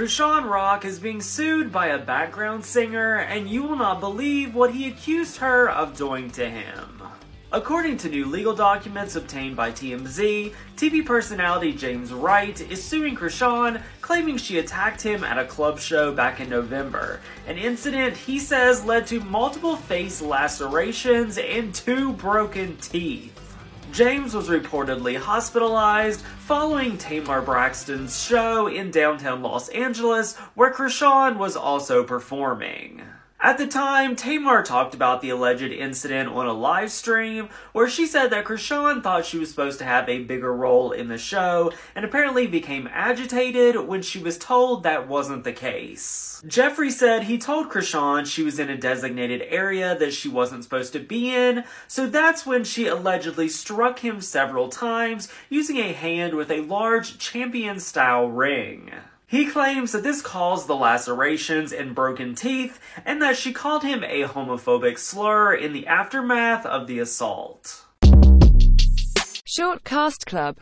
Chrisean Rock is being sued by a background singer, and you will not believe what he accused her of doing to him. According to new legal documents obtained by TMZ, TV personality James Wright is suing Chrisean, claiming she attacked him at a club show back in November. An incident he says led to multiple face lacerations and two broken teeth. James was reportedly hospitalized following Tamar Braxton's show in downtown Los Angeles, where Chrisean was also performing. At the time, Tamar talked about the alleged incident on a live stream where she said that Chrisean thought she was supposed to have a bigger role in the show and apparently became agitated when she was told that wasn't the case. Jeffrey said he told Chrisean she was in a designated area that she wasn't supposed to be in, so that's when she allegedly struck him several times using a hand with a large champion style ring. He claims that this caused the lacerations and broken teeth, and that she called him a homophobic slur in the aftermath of the assault. Short Cast Club